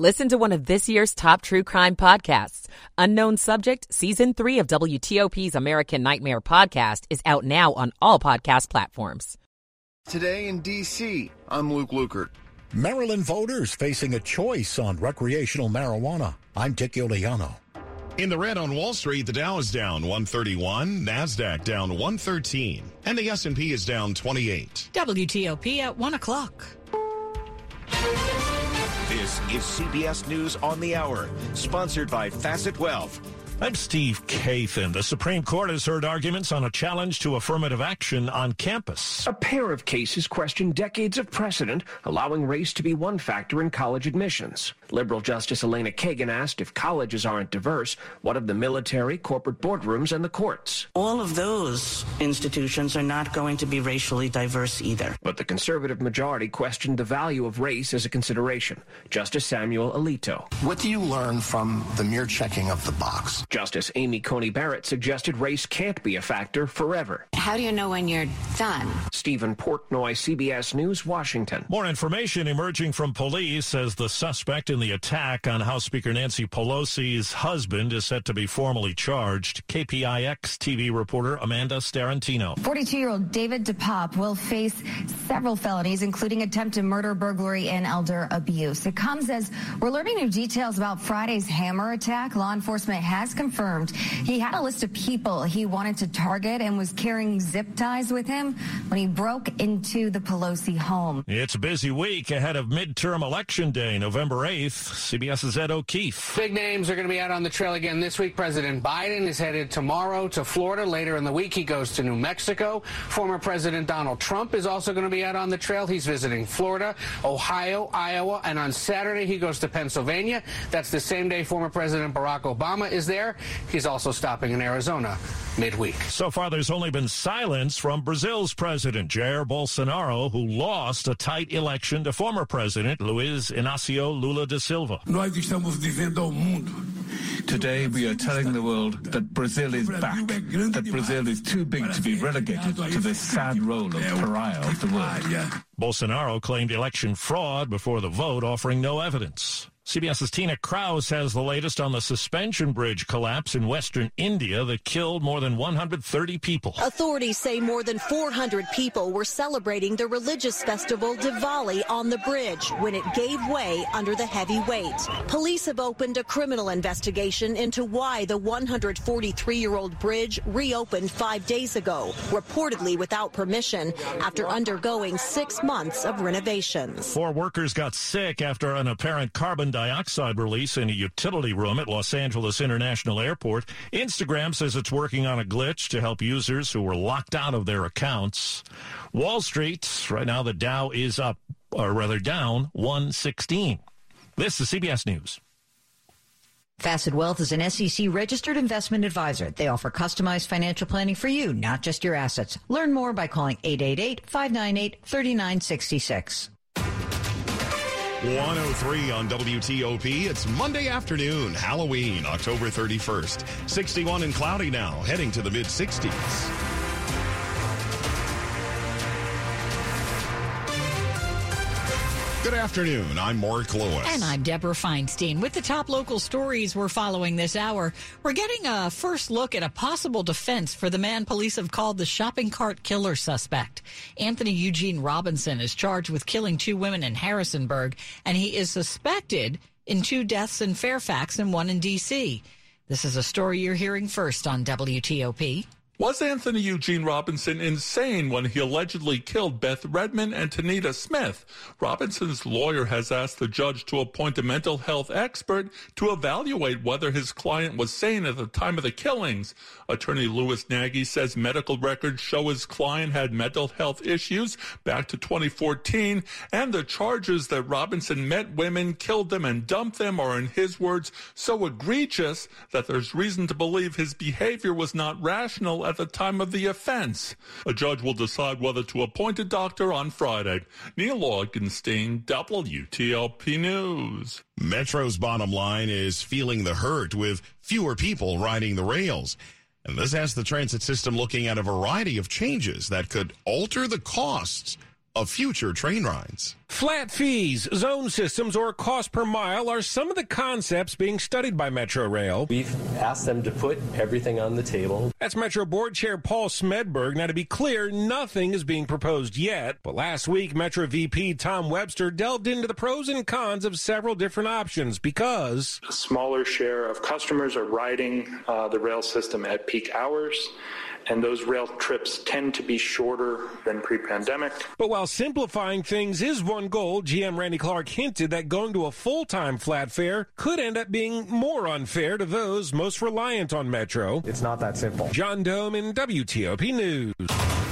Listen to one of this year's top true crime podcasts. Unknown Subject, Season 3 of WTOP's American Nightmare podcast is out now on all podcast platforms. Today in D.C., I'm Luke Lukert. Maryland voters facing a choice on recreational marijuana. I'm Dick Uliano. In the red on Wall Street, the Dow is down 131, Nasdaq down 113, and the S&P is down 28. WTOP at 1 o'clock. This is CBS News on the Hour, sponsored by Facet Wealth. I'm Steve Kathan. The Supreme Court has heard arguments on a challenge to affirmative action on campus. A pair of cases question decades of precedent allowing race to be one factor in college admissions. Liberal Justice Elena Kagan asked if colleges aren't diverse, what of the military, corporate boardrooms, and the courts? All of those institutions are not going to be racially diverse either. But the conservative majority questioned the value of race as a consideration. Justice Samuel Alito. What do you learn from the mere checking of the box? Justice Amy Coney Barrett suggested race can't be a factor forever. How do you know when you're done? Stephen Portnoy, CBS News, Washington. More information emerging from police as the suspect in the attack on House Speaker Nancy Pelosi's husband is set to be formally charged. KPIX TV reporter Amanda Starrantino. 42-year-old David DePape will face several felonies, including attempted murder, burglary, and elder abuse. It comes as we're learning new details about Friday's hammer attack. Law enforcement has confirmed he had a list of people he wanted to target and was carrying zip ties with him when he broke into the Pelosi home. It's a busy week ahead of midterm election day, November 8th. CBS's Ed O'Keefe. Big names are going to be out on the trail again this week. President Biden is headed tomorrow to Florida. Later in the week, he goes to New Mexico. Former President Donald Trump is also going to be out on the trail. He's visiting Florida, Ohio, Iowa, and on Saturday, he goes to Pennsylvania. That's the same day former President Barack Obama is there. He's also stopping in Arizona midweek. So far, there's only been silence from Brazil's president, Jair Bolsonaro, who lost a tight election to former president Luiz Inácio Lula da Silva. Nós estamos dizendo ao mundo. Today, we are telling the world that Brazil is back, that Brazil is too big to be relegated to the sad role of pariah of the world. Bolsonaro claimed election fraud before the vote, offering no evidence. CBS's Tina Kraus has the latest on the suspension bridge collapse in western India that killed more than 130 people. Authorities say more than 400 people were celebrating the religious festival Diwali on the bridge when it gave way under the heavy weight. Police have opened a criminal investigation into why the 143-year-old bridge reopened five days ago, reportedly without permission, after undergoing six months of renovations. Four workers got sick after an apparent carbon dioxide release in a utility room at Los Angeles International Airport. Instagram says it's working on a glitch to help users who were locked out of their accounts. Wall Street, right now the Dow is up, or rather down 116. This is CBS News. Facet Wealth is an SEC registered investment advisor. They offer customized financial planning for you, not just your assets. Learn more by calling 888 598 3966. 103 on WTOP. It's Monday afternoon, Halloween, October 31st. 61 and cloudy now, heading to the mid 60s. Good afternoon. I'm Mark Lewis. And I'm Deborah Feinstein. With the top local stories we're following this hour, we're getting a first look at a possible defense for the man police have called the shopping cart killer suspect. Anthony Eugene Robinson is charged with killing two women in Harrisonburg, and he is suspected in two deaths in Fairfax and one in D.C. This is a story you're hearing first on WTOP. Was Anthony Eugene Robinson insane when he allegedly killed Beth Redman and Tanita Smith? Robinson's lawyer has asked the judge to appoint a mental health expert to evaluate whether his client was sane at the time of the killings. Attorney Louis Nagy says medical records show his client had mental health issues back to 2014, and the charges that Robinson met women, killed them, and dumped them are, in his words, so egregious that there's reason to believe his behavior was not rational at the time of the offense. A judge will decide whether to appoint a doctor on Friday. Neil Augenstein, WTOP News. Metro's bottom line is feeling the hurt with fewer people riding the rails. And this has the transit system looking at a variety of changes that could alter the costs of future train rides. Flat fees, zone systems, or cost per mile are some of the concepts being studied by Metro Rail. We've asked them to put everything on the table. That's Metro Board Chair Paul Smedberg. Now, to be clear, nothing is being proposed yet. But last week, Metro VP Tom Webster delved into the pros and cons of several different options because a smaller share of customers are riding uh, the rail system at peak hours and those rail trips tend to be shorter than pre-pandemic. But while simplifying things is one goal, GM Randy Clarke hinted that going to a full-time flat fare could end up being more unfair to those most reliant on Metro. It's not that simple. John Domen WTOP News.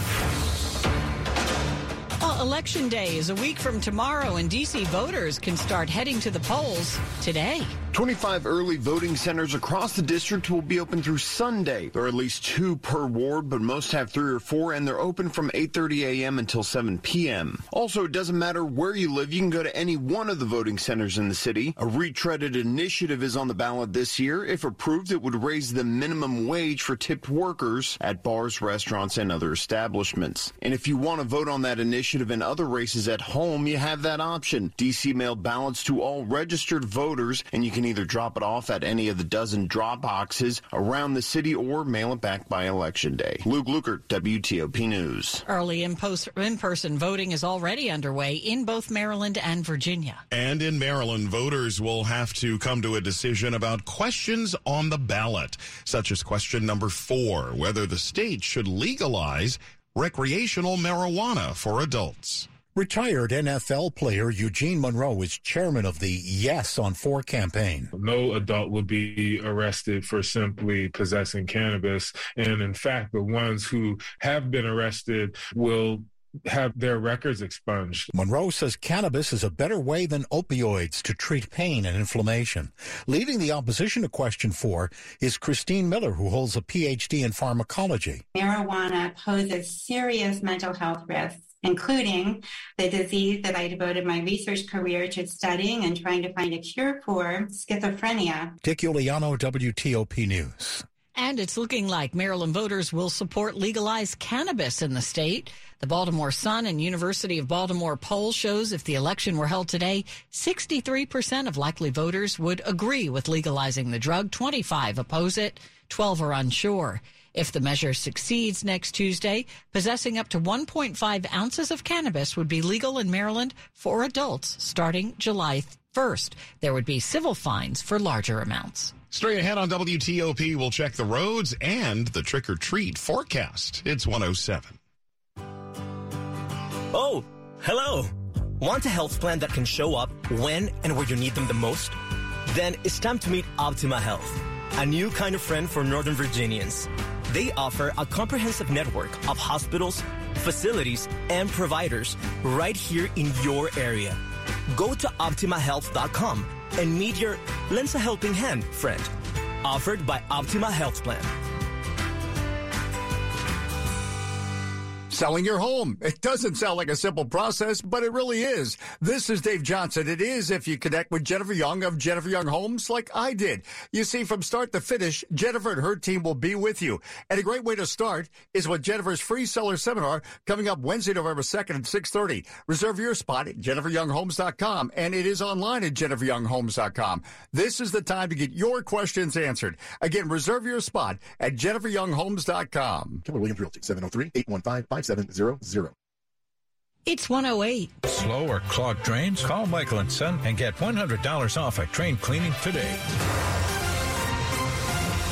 Election Day is a week from tomorrow, and D.C. voters can start heading to the polls today. 25 early voting centers across the district will be open through Sunday. There are at least two per ward, but most have three or four, and they're open from 8.30 a.m. until 7 p.m. Also, it doesn't matter where you live. You can go to any one of the voting centers in the city. A retreaded initiative is on the ballot this year. If approved, it would raise the minimum wage for tipped workers at bars, restaurants, and other establishments. And if you want to vote on that initiative in other races at home, you have that option. DC mailed ballots to all registered voters, and you can either drop it off at any of the dozen drop boxes around the city or mail it back by election day. Luke Lukert, WTOP News. Early in person voting is already underway in both Maryland and Virginia. And in Maryland, voters will have to come to a decision about questions on the ballot, such as question number four whether the state should legalize recreational marijuana for adults. Retired NFL player Eugene Monroe is chairman of the Yes on Four campaign. No adult will be arrested for simply possessing cannabis. And in fact, the ones who have been arrested will have their records expunged. Monroe says cannabis is a better way than opioids to treat pain and inflammation. Leading the opposition to question four is Christine Miller, who holds a PhD in pharmacology. Marijuana poses serious mental health risks including the disease that I devoted my research career to studying and trying to find a cure for, schizophrenia. Dick Uliano, WTOP News. And it's looking like Maryland voters will support legalized cannabis in the state. The Baltimore Sun and University of Baltimore poll shows if the election were held today, 63% of likely voters would agree with legalizing the drug, 25 oppose it, 12 are unsure. If the measure succeeds next Tuesday, possessing up to 1.5 ounces of cannabis would be legal in Maryland for adults starting July 1st. There would be civil fines for larger amounts. Straight ahead on WTOP, we'll check the roads and the trick or treat forecast. It's 107. Oh, hello. Want a health plan that can show up when and where you need them the most? Then it's time to meet Optima Health, a new kind of friend for Northern Virginians. They offer a comprehensive network of hospitals, facilities, and providers right here in your area. Go to OptimaHealth.com and meet your lends a helping hand friend. Offered by Optima Health Plan. Selling your home. It doesn't sound like a simple process, but it really is. This is Dave Johnson. It is if you connect with Jennifer Young of Jennifer Young Homes like I did. You see, from start to finish, Jennifer and her team will be with you. And a great way to start is with Jennifer's free seller seminar coming up Wednesday, November 2nd at 630. Reserve your spot at jenniferyounghomes.com and it is online at jenniferyounghomes.com. This is the time to get your questions answered. Again, reserve your spot at jenniferyounghomes.com. Keller Williams Realty, oh 703-815-5700. It's 108. Slow or clogged drains? Call Michael and Son and get $100 off a train cleaning today.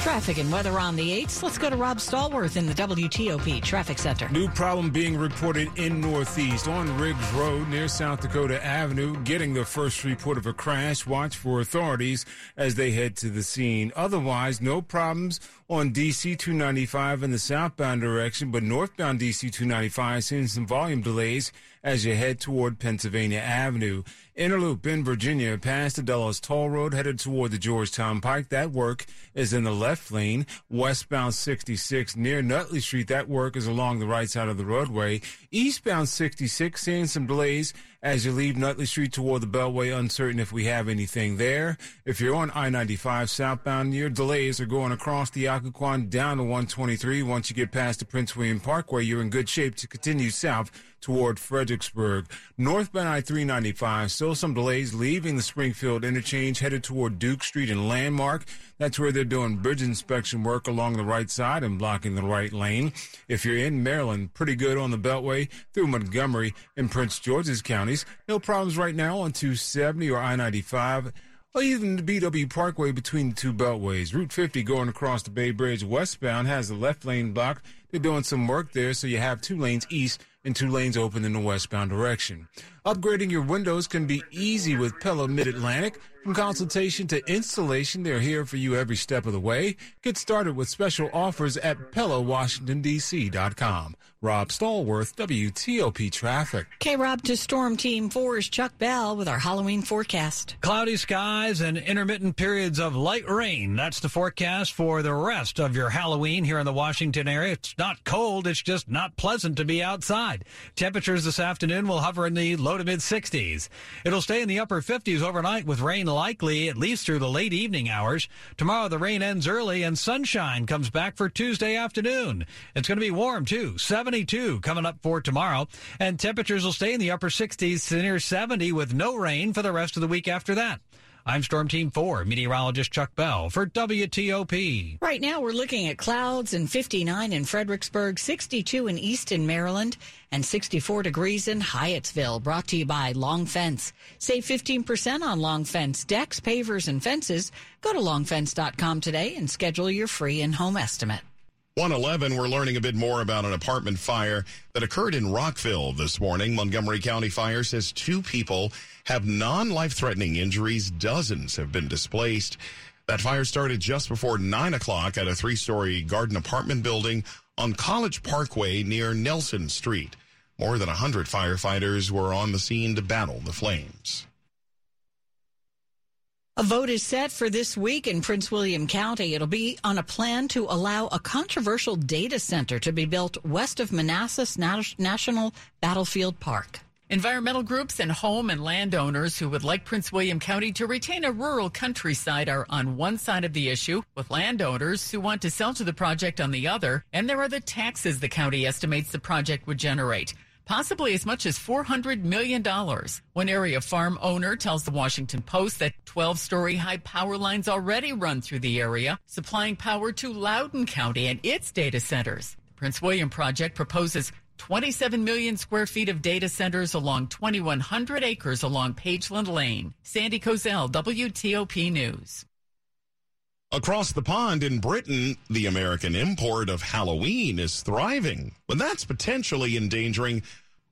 Traffic and weather on the 8s. Let's go to Rob Stallworth in the WTOP Traffic Center. New problem being reported in Northeast on Riggs Road near South Dakota Avenue. Getting the first report of a crash. Watch for authorities as they head to the scene. Otherwise, no problems on DC 295 in the southbound direction, but northbound DC 295 seeing some volume delays as you head toward Pennsylvania Avenue. Inner Loop in Virginia past the Dulles Toll Road headed toward the Georgetown Pike. That work is in the left lane. Westbound 66 near Nutley Street. That work is along the right side of the roadway. Eastbound 66 seeing some delays as you leave Nutley Street toward the Beltway. Uncertain if we have anything there. If you're on I-95 southbound, your delays are going across the Occoquan down to 123. Once you get past the Prince William Parkway, you're in good shape to continue south toward Fredericksburg. Northbound I-395, still some delays leaving the Springfield interchange headed toward Duke Street and Landmark. That's where they're doing bridge inspection work along the right side and blocking the right lane. If you're in Maryland, pretty good on the Beltway through Montgomery and Prince George's counties. No problems right now on 270 or I-95 or even the BW Parkway between the two beltways. Route 50 going across the Bay Bridge westbound has the left lane blocked. They're doing some work there, so you have two lanes east and two lanes open in the westbound direction. Upgrading your windows can be easy with Pella Mid-Atlantic. From consultation to installation, they're here for you every step of the way. Get started with special offers at PellaWashingtonDC.com. Rob Stallworth, WTOP Traffic. Okay, Rob, to Storm Team 4's Chuck Bell with our Halloween forecast. Cloudy skies and intermittent periods of light rain. That's the forecast for the rest of your Halloween here in the Washington area. It's not cold, it's just not pleasant to be outside. Temperatures this afternoon will hover in the low to mid 60s. It'll stay in the upper 50s overnight with rain likely at least through the late evening hours. Tomorrow the rain ends early and sunshine comes back for Tuesday afternoon. It's going to be warm too. 72 coming up for tomorrow and temperatures will stay in the upper 60s to near 70 with no rain for the rest of the week after that. I'm Storm Team 4 meteorologist Chuck Bell for WTOP. Right now, we're looking at clouds and 59 in Fredericksburg, 62 in Easton, Maryland, and 64 degrees in Hyattsville. Brought to you by Long Fence. Save 15% on Long Fence decks, pavers, and fences. Go to longfence.com today and schedule your free in home estimate. 111, we're learning a bit more about an apartment fire that occurred in Rockville this morning. Montgomery County Fire says two people have non life threatening injuries, dozens have been displaced. That fire started just before 9 o'clock at a three story garden apartment building on College Parkway near Nelson Street. More than 100 firefighters were on the scene to battle the flames. A vote is set for this week in Prince William County. It'll be on a plan to allow a controversial data center to be built west of Manassas National Battlefield Park. Environmental groups and home and landowners who would like Prince William County to retain a rural countryside are on one side of the issue, with landowners who want to sell to the project on the other. And there are the taxes the county estimates the project would generate possibly as much as $400 million. One area farm owner tells the Washington Post that 12 story high power lines already run through the area, supplying power to Loudoun County and its data centers. The Prince William project proposes 27 million square feet of data centers along 2,100 acres along Pageland Lane. Sandy Kozel, WTOP News. Across the pond in Britain, the American import of Halloween is thriving, but that's potentially endangering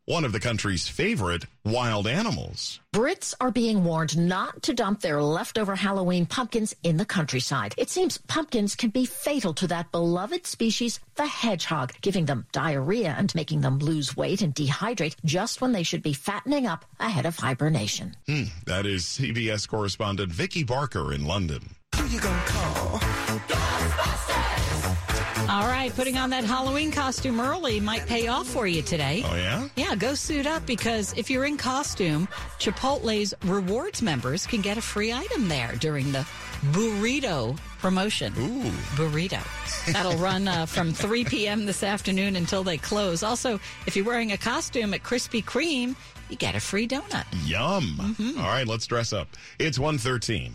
one of the country's favorite wild animals. Brits are being warned not to dump their leftover Halloween pumpkins in the countryside. It seems pumpkins can be fatal to that beloved species, the hedgehog, giving them diarrhea and making them lose weight and dehydrate just when they should be fattening up ahead of hibernation. Hmm, that is CBS correspondent Vicki Barker in London. Who you gonna call? All right, putting on that Halloween costume early might pay off for you today. Oh, yeah? Yeah, go suit up because if you're in costume, Chipotle's rewards members can get a free item there during the burrito promotion. Ooh. Burrito. That'll run uh, from 3 p.m. this afternoon until they close. Also, if you're wearing a costume at Krispy Kreme, you get a free donut. Yum. Mm-hmm. All right, let's dress up. It's 113.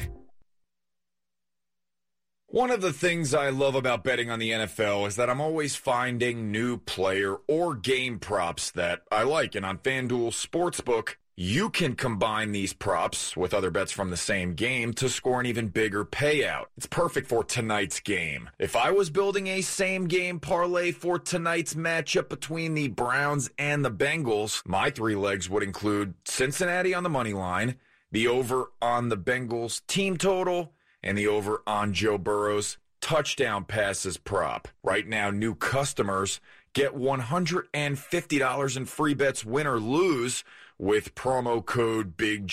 One of the things I love about betting on the NFL is that I'm always finding new player or game props that I like. And on FanDuel Sportsbook, you can combine these props with other bets from the same game to score an even bigger payout. It's perfect for tonight's game. If I was building a same game parlay for tonight's matchup between the Browns and the Bengals, my three legs would include Cincinnati on the money line, the over on the Bengals team total, and the over on Joe Burrow's touchdown passes prop. Right now, new customers get $150 in free bets win or lose with promo code Big.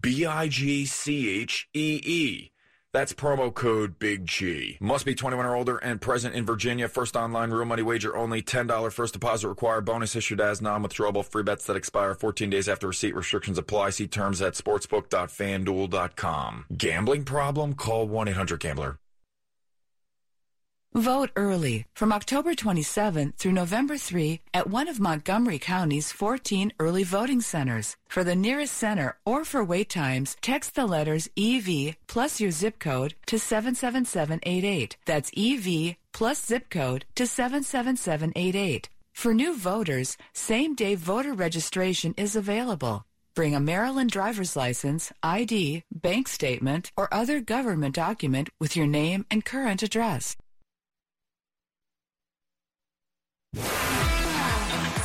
B I G C H E E. That's promo code Big G. Must be 21 or older and present in Virginia. First online real money wager only. $10 first deposit required. Bonus issued as non-withdrawable free bets that expire 14 days after receipt. Restrictions apply. See terms at sportsbook.fanduel.com. Gambling problem? Call 1-800-GAMBLER. Vote early from October 27th through November 3 at one of Montgomery County's 14 early voting centers. For the nearest center or for wait times, text the letters EV plus your zip code to 77788. That's EV plus zip code to 77788. For new voters, same day voter registration is available. Bring a Maryland driver's license, ID, bank statement, or other government document with your name and current address.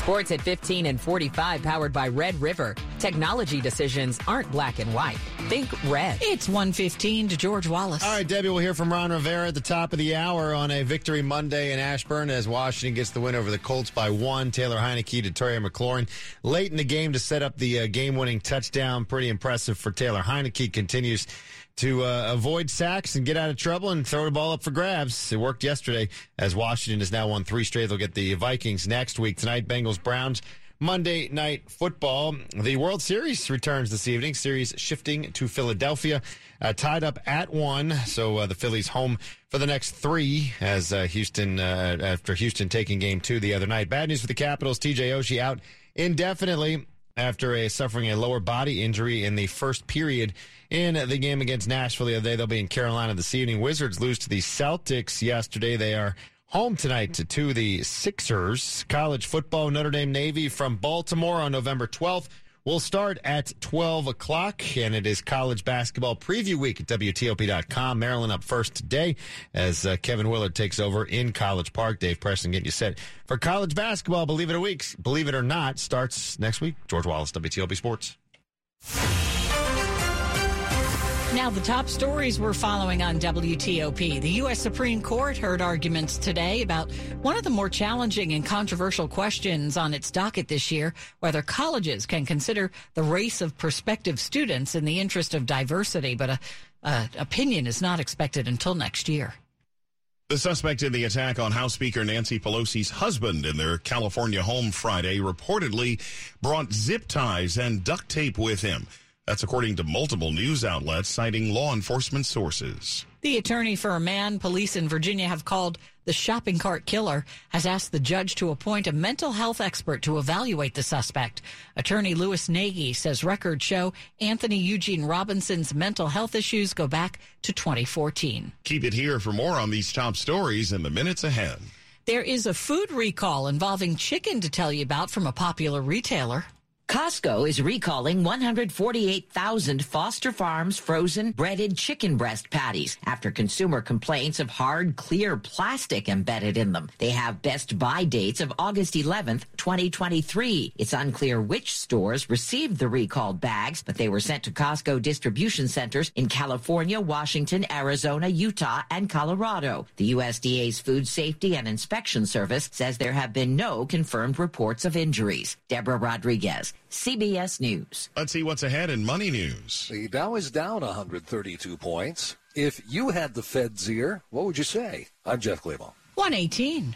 Sports at 15 and 45 powered by Red River. Technology decisions aren't black and white. Think red. It's 115 to George Wallace. All right, Debbie, we'll hear from Ron Rivera at the top of the hour on a victory Monday in Ashburn as Washington gets the win over the Colts by one. Taylor Heinicke to Terry McLaurin late in the game to set up the uh, game-winning touchdown. Pretty impressive for Taylor Heinicke. Continues to uh, avoid sacks and get out of trouble and throw the ball up for grabs. It worked yesterday as Washington has now won three straight. They'll get the Vikings next week. Tonight, Bengals Browns. Monday night football. The World Series returns this evening. Series shifting to Philadelphia, uh, tied up at one. So uh, the Phillies home for the next three as uh, Houston, uh, after Houston taking game two the other night. Bad news for the Capitals. TJ Oshie out indefinitely after a suffering a lower body injury in the first period in the game against Nashville the other day. They'll be in Carolina this evening. Wizards lose to the Celtics yesterday. They are home tonight to, to the Sixers. College football, Notre Dame Navy from Baltimore on November 12th. We'll start at 12 o'clock, and it is college basketball preview week at WTOP.com. Maryland up first today as uh, Kevin Willard takes over in College Park. Dave Preston getting you set for college basketball. Believe it or weeks, believe it or not, starts next week. George Wallace, WTOP Sports. Now, the top stories we're following on WTOP. The U.S. Supreme Court heard arguments today about one of the more challenging and controversial questions on its docket this year whether colleges can consider the race of prospective students in the interest of diversity. But a, a opinion is not expected until next year. The suspect in the attack on House Speaker Nancy Pelosi's husband in their California home Friday reportedly brought zip ties and duct tape with him. That's according to multiple news outlets citing law enforcement sources. The attorney for a man police in Virginia have called the shopping cart killer has asked the judge to appoint a mental health expert to evaluate the suspect. Attorney Lewis Nagy says records show Anthony Eugene Robinson's mental health issues go back to 2014. Keep it here for more on these top stories in the minutes ahead. There is a food recall involving chicken to tell you about from a popular retailer. Costco is recalling 148,000 Foster Farms frozen breaded chicken breast patties after consumer complaints of hard, clear plastic embedded in them. They have best buy dates of August 11th, 2023. It's unclear which stores received the recalled bags, but they were sent to Costco distribution centers in California, Washington, Arizona, Utah, and Colorado. The USDA's Food Safety and Inspection Service says there have been no confirmed reports of injuries. Deborah Rodriguez, CBS News. Let's see what's ahead in money news. The Dow is down 132 points. If you had the Fed's ear, what would you say? I'm Jeff Clabaugh. 118.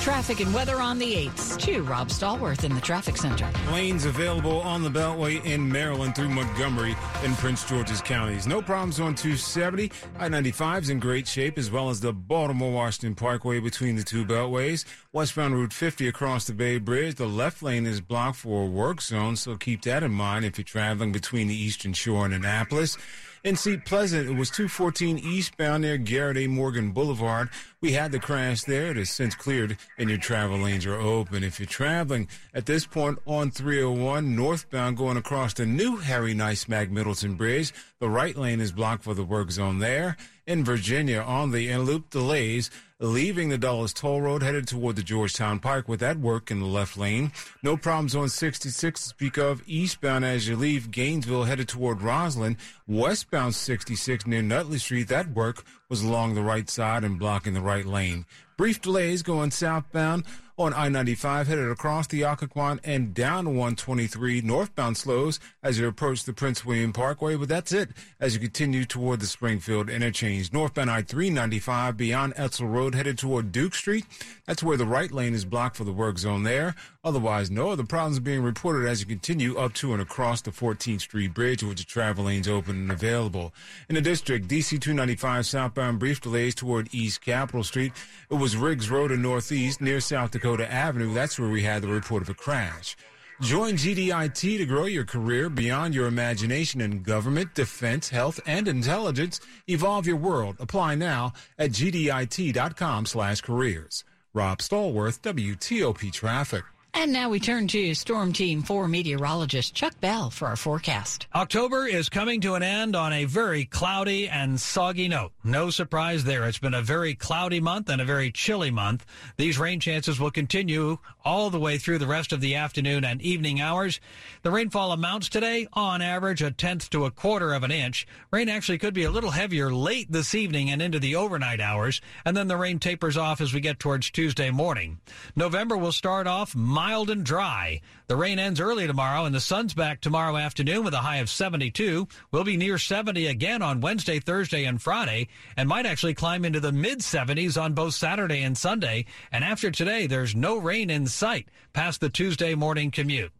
Traffic and weather on the 8th to Rob Stallworth in the traffic center. Lanes available on the Beltway in Maryland through Montgomery and Prince George's counties. No problems on 270. I-95 is in great shape, as well as the Baltimore-Washington Parkway between the two beltways. Westbound Route 50 across the Bay Bridge. The left lane is blocked for a work zone, so keep that in mind if you're traveling between the Eastern Shore and Annapolis. In Seat Pleasant, it was 214 eastbound near Garrett A. Morgan Boulevard. We had the crash there. It has since cleared and your travel lanes are open. If you're traveling at this point on 301 northbound going across the new Harry Nice Mac Middleton Bridge, the right lane is blocked for the work zone there. In Virginia on the in loop delays, leaving the Dulles Toll Road headed toward the Georgetown Pike with that work in the left lane. No problems on 66 to speak of eastbound as you leave Gainesville headed toward Rosslyn. Westbound 66 near Nutley Street, that work was along the right side and blocking the right lane. Brief delays going southbound on I-95 headed across the Occoquan and down 123 northbound slows as you approach the Prince William Parkway. But that's it as you continue toward the Springfield interchange. Northbound I-395 beyond Edsall Road headed toward Duke Street. That's where the right lane is blocked for the work zone there. Otherwise, no other problems being reported as you continue up to and across the 14th Street Bridge, with the travel lanes open and available. In the district, DC 295 southbound brief delays toward East Capitol Street. It was Riggs Road in Northeast near South Dakota Avenue. That's where we had the report of a crash. Join GDIT to grow your career beyond your imagination in government, defense, health, and intelligence. Evolve your world. Apply now at gdit.com slash careers. Rob Stallworth, WTOP Traffic. And now we turn to Storm Team 4 meteorologist Chuck Bell for our forecast. October is coming to an end on a very cloudy and soggy note. No surprise there. It's been a very cloudy month and a very chilly month. These rain chances will continue all the way through the rest of the afternoon and evening hours. The rainfall amounts today, on average, a tenth to a quarter of an inch. Rain actually could be a little heavier late this evening and into the overnight hours, and then the rain tapers off as we get towards Tuesday morning. November will start off mild and dry. The rain ends early tomorrow, and the sun's back tomorrow afternoon with a high of 72. We'll be near 70 again on Wednesday, Thursday, and Friday, and might actually climb into the mid 70s on both Saturday and Sunday. And after today, there's no rain in sight past the Tuesday morning commute.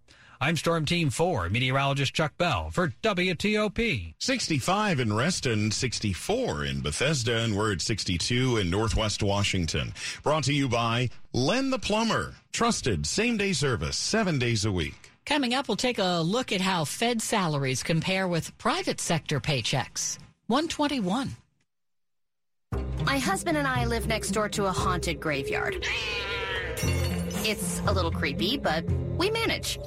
I'm Storm Team 4, meteorologist Chuck Bell for WTOP. 65 in Reston, 64 in Bethesda, and we're at 62 in Northwest Washington. Brought to you by Len the Plumber. Trusted same day service, seven days a week. Coming up, we'll take a look at how Fed salaries compare with private sector paychecks. 121. My husband and I live next door to a haunted graveyard. It's a little creepy, but we manage.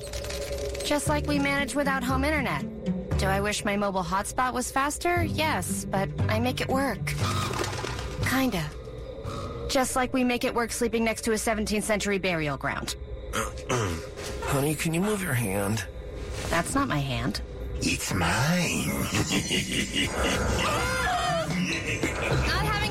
Just like we manage without home internet. Do I wish my mobile hotspot was faster? Yes, but I make it work. Kinda. Just like we make it work sleeping next to a 17th century burial ground. Honey, can you move your hand? That's not my hand. It's mine. Not having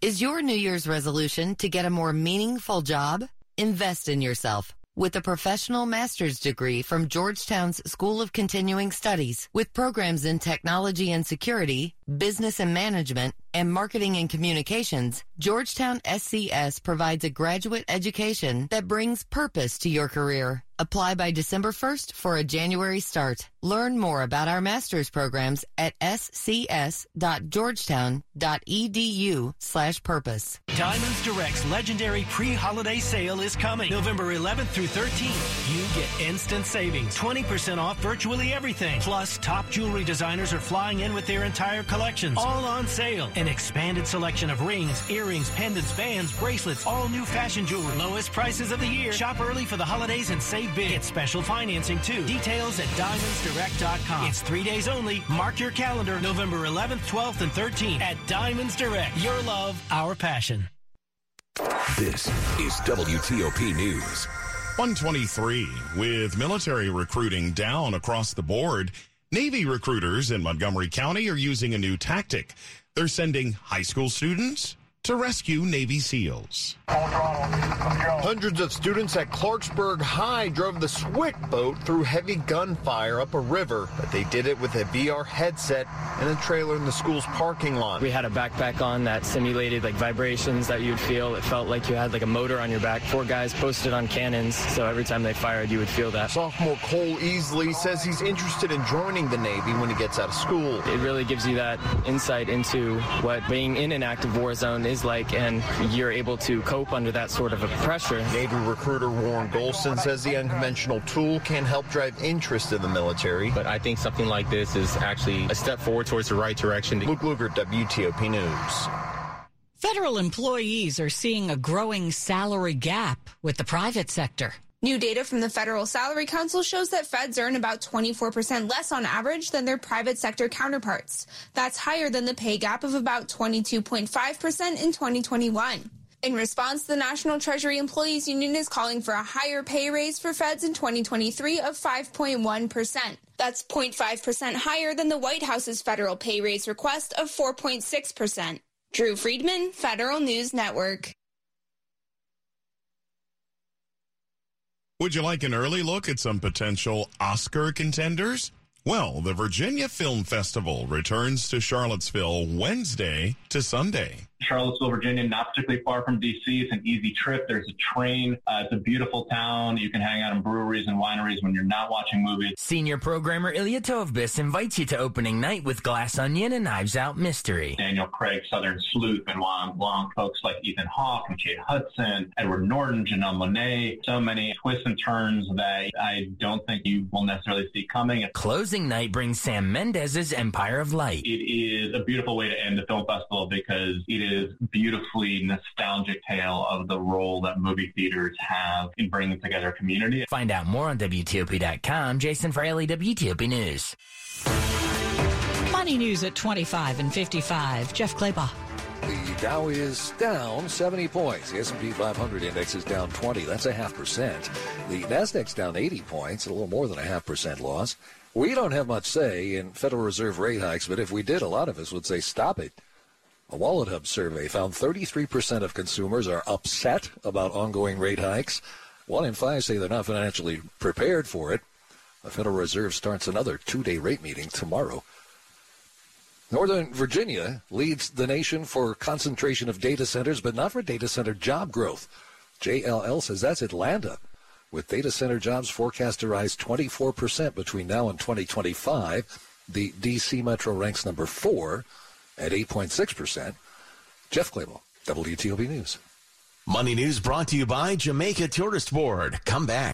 Is your New Year's resolution to get a more meaningful job? Invest in yourself with a professional master's degree from Georgetown's School of Continuing Studies with programs in technology and security, business and management, and marketing and communications. Georgetown SCS provides a graduate education that brings purpose to your career. Apply by December 1st for a January start. Learn more about our master's programs at scs.georgetown.edu slash purpose. Diamonds Direct's legendary pre-holiday sale is coming November 11th through 13th. You get instant savings, 20% off virtually everything. Plus, top jewelry designers are flying in with their entire collections, all on sale. An expanded selection of rings, earrings, pendants, bands, bracelets, all new fashion jewelry. Lowest prices of the year. Shop early for the holidays and save big. Get special financing too. Details at diamondsdirect.com. It's three days only. Mark your calendar November 11th, 12th, and 13th at Diamonds Direct. Your love, our passion. This is WTOP News. 123 with military recruiting down across the board. Navy recruiters in Montgomery County are using a new tactic. They're sending high school students to rescue Navy SEALs. Hundreds of students at Clarksburg High drove the Swick boat through heavy gunfire up a river, but they did it with a VR headset and a trailer in the school's parking lot. We had a backpack on that simulated like vibrations that you'd feel. It felt like you had like a motor on your back. Four guys posted on cannons, so every time they fired, you would feel that. Sophomore Cole Easley says he's interested in joining the Navy when he gets out of school. It really gives you that insight into what being in an active war zone is like, and you're able to cope under that sort of a pressure. Navy recruiter Warren Golson says the unconventional tool can help drive interest in the military. But I think something like this is actually a step forward towards the right direction. Luke Lukert, WTOP News. Federal employees are seeing a growing salary gap with the private sector. New data from the Federal Salary Council shows that feds earn about 24% less on average than their private sector counterparts. That's higher than the pay gap of about 22.5% in 2021. In response, the National Treasury Employees Union is calling for a higher pay raise for feds in 2023 of 5.1%. That's 0.5% higher than the White House's federal pay raise request of 4.6%. Drew Friedman, Federal News Network. Would you like an early look at some potential Oscar contenders? Well, the Virginia Film Festival returns to Charlottesville Wednesday to Sunday. Charlottesville, Virginia, not particularly far from D.C. It's an easy trip. There's a train. Uh, it's a beautiful town. You can hang out in breweries and wineries when you're not watching movies. Senior programmer Ilya Tovbis invites you to opening night with Glass Onion and Knives Out Mystery. Daniel Craig, Southern Sleuth, Benoit Blanc, folks like Ethan Hawke and Kate Hudson, Edward Norton, Janelle Monáe. So many twists and turns that I don't think you will necessarily see coming. Closing night brings Sam Mendes's Empire of Light. It is a beautiful way to end the film festival because it is beautifully nostalgic tale of the role that movie theaters have in bringing together a community. Find out more on WTOP.com. Jason Fraley, WTOP News. Money news at 25 and 55. Jeff Clabaugh. The Dow is down 70 points. The S&P 500 index is down 20. That's a half percent. The Nasdaq's down 80 points, a little more than a half percent loss. We don't have much say in Federal Reserve rate hikes, but if we did, a lot of us would say stop it. A Wallet Hub survey found 33% of consumers are upset about ongoing rate hikes. One in five say they're not financially prepared for it. The Federal Reserve starts another two-day rate meeting tomorrow. Northern Virginia leads the nation for concentration of data centers, but not for data center job growth. JLL says that's Atlanta, with data center jobs forecast to rise 24% between now and 2025. The D.C. Metro ranks number four at 8.6%. Jeff Clabaugh, WTOP News. Money News brought to you by Jamaica Tourist Board. Come back.